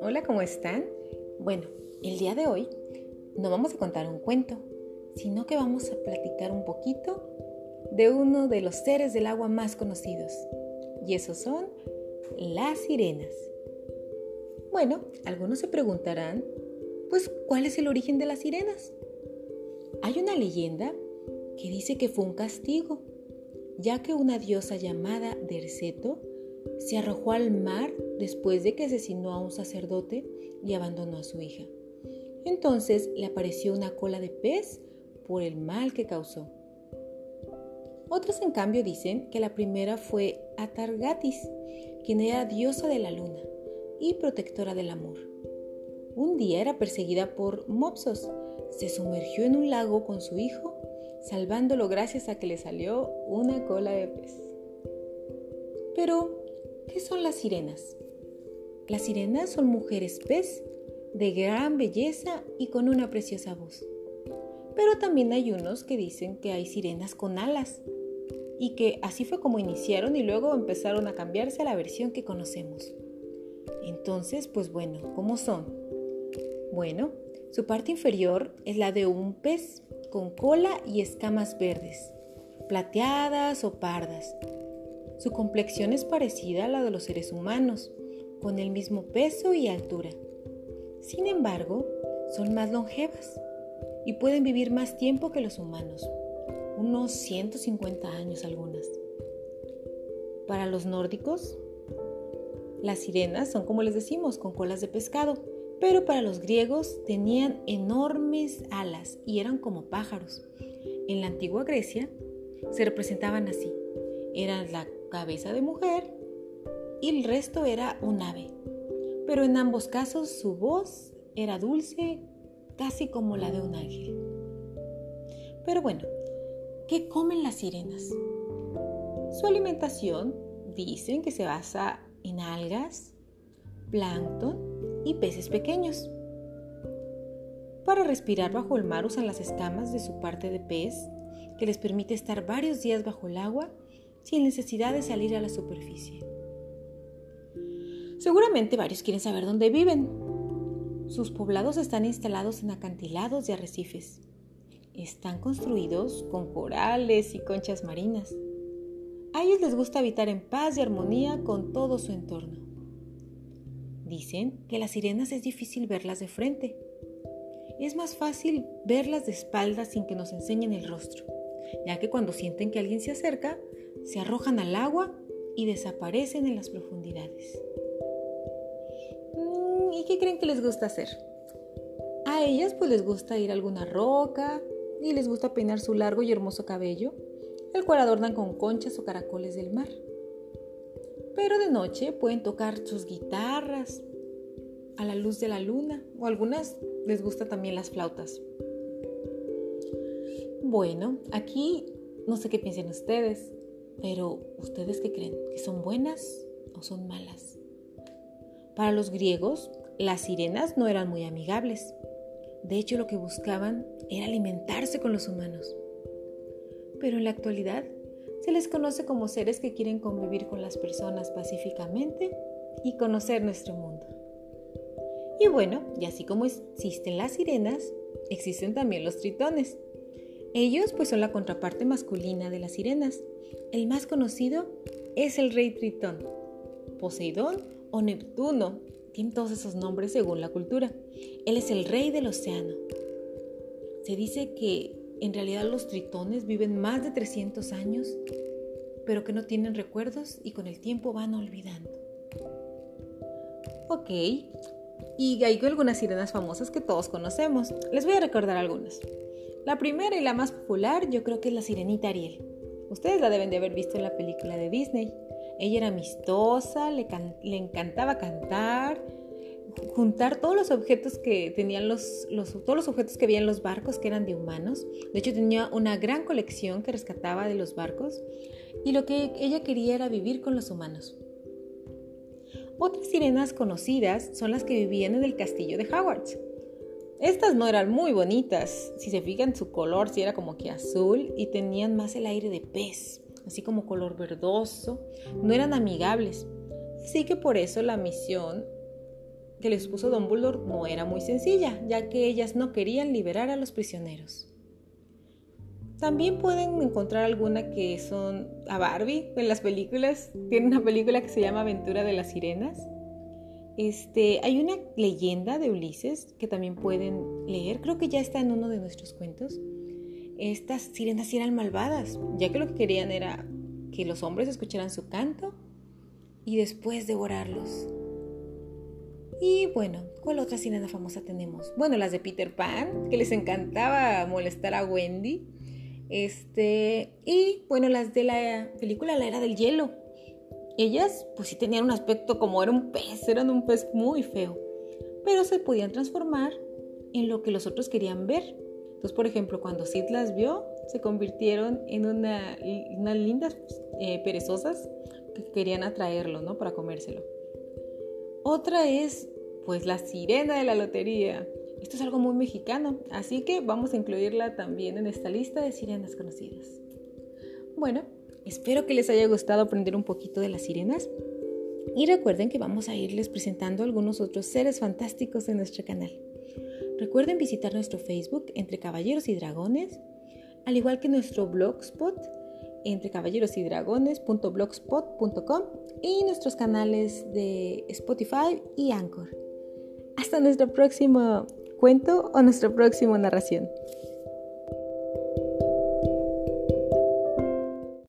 Hola, ¿cómo están? Bueno, el día de hoy no vamos a contar un cuento, sino que vamos a platicar un poquito de uno de los seres del agua más conocidos, y esos son las sirenas. Bueno, algunos se preguntarán, pues, ¿cuál es el origen de las sirenas? Hay una leyenda que dice que fue un castigo, ya que una diosa llamada Derceto se arrojó al mar después de que asesinó a un sacerdote y abandonó a su hija. Entonces le apareció una cola de pez por el mal que causó. Otros en cambio dicen que la primera fue Atargatis, quien era diosa de la luna y protectora del amor. Un día era perseguida por Mopsos, se sumergió en un lago con su hijo, salvándolo gracias a que le salió una cola de pez. Pero, ¿qué son las sirenas? Las sirenas son mujeres pez de gran belleza y con una preciosa voz. Pero también hay unos que dicen que hay sirenas con alas y que así fue como iniciaron y luego empezaron a cambiarse a la versión que conocemos. Entonces, pues bueno, ¿cómo son? Bueno, su parte inferior es la de un pez con cola y escamas verdes, plateadas o pardas. Su complexión es parecida a la de los seres humanos, con el mismo peso y altura. Sin embargo, son más longevas y pueden vivir más tiempo que los humanos, unos 150 años algunas. Para los nórdicos, las sirenas son como les decimos, con colas de pescado, pero para los griegos tenían enormes alas y eran como pájaros. En la antigua Grecia se representaban así. Eran la cabeza de mujer y el resto era un ave. Pero en ambos casos su voz era dulce, casi como la de un ángel. Pero bueno, ¿qué comen las sirenas? Su alimentación dicen que se basa en algas, plancton y peces pequeños. Para respirar bajo el mar usan las escamas de su parte de pez, que les permite estar varios días bajo el agua sin necesidad de salir a la superficie. Seguramente varios quieren saber dónde viven. Sus poblados están instalados en acantilados y arrecifes. Están construidos con corales y conchas marinas. A ellos les gusta habitar en paz y armonía con todo su entorno. Dicen que las sirenas es difícil verlas de frente. Es más fácil verlas de espaldas sin que nos enseñen el rostro, ya que cuando sienten que alguien se acerca, se arrojan al agua y desaparecen en las profundidades. Mm, ¿Y qué creen que les gusta hacer? A ellas pues les gusta ir a alguna roca y les gusta peinar su largo y hermoso cabello el cual adornan con conchas o caracoles del mar. Pero de noche pueden tocar sus guitarras a la luz de la luna o algunas les gusta también las flautas. Bueno, aquí no sé qué piensen ustedes, pero ¿ustedes qué creen? ¿Que son buenas o son malas? Para los griegos, las sirenas no eran muy amigables. De hecho, lo que buscaban era alimentarse con los humanos pero en la actualidad se les conoce como seres que quieren convivir con las personas pacíficamente y conocer nuestro mundo. Y bueno, y así como existen las sirenas, existen también los tritones. Ellos pues son la contraparte masculina de las sirenas. El más conocido es el rey Tritón, Poseidón o Neptuno. Tienen todos esos nombres según la cultura. Él es el rey del océano. Se dice que en realidad los tritones viven más de 300 años, pero que no tienen recuerdos y con el tiempo van olvidando. Ok, y hay algunas sirenas famosas que todos conocemos. Les voy a recordar algunas. La primera y la más popular yo creo que es la sirenita Ariel. Ustedes la deben de haber visto en la película de Disney. Ella era amistosa, le, le encantaba cantar, juntar todos los objetos que tenían los, todos los objetos que había los barcos que eran de humanos. De hecho, tenía una gran colección que rescataba de los barcos y lo que ella quería era vivir con los humanos. Otras sirenas conocidas son las que vivían en el castillo de Hogwarts. Estas no eran muy bonitas, si se fijan su color, si era como que azul y tenían más el aire de pez, así como color verdoso, no eran amigables. Así que por eso la misión que les puso Dumbledore no era muy sencilla, ya que ellas no querían liberar a los prisioneros. También pueden encontrar alguna que son a Barbie en las películas. Tiene una película que se llama Aventura de las Sirenas. Este, hay una leyenda de Ulises que también pueden leer. Creo que ya está en uno de nuestros cuentos. Estas sirenas eran malvadas, ya que lo que querían era que los hombres escucharan su canto y después devorarlos. Y bueno, ¿cuál otra sirena famosa tenemos? Bueno, las de Peter Pan, que les encantaba molestar a Wendy. Este, y bueno, las de la película La Era del Hielo. Ellas, pues sí tenían un aspecto como era un pez, eran un pez muy feo, pero se podían transformar en lo que los otros querían ver. Entonces, por ejemplo, cuando Sid las vio, se convirtieron en una, unas lindas eh, perezosas que querían atraerlo, ¿no? Para comérselo. Otra es, pues, la sirena de la lotería. Esto es algo muy mexicano, así que vamos a incluirla también en esta lista de sirenas conocidas. Bueno, espero que les haya gustado aprender un poquito de las sirenas y recuerden que vamos a irles presentando algunos otros seres fantásticos en nuestro canal. Recuerden visitar nuestro Facebook entre Caballeros y Dragones, al igual que nuestro blogspot entre caballeros y dragones.blogspot.com y nuestros canales de Spotify y Anchor. Hasta nuestro próximo cuento o nuestra próxima narración.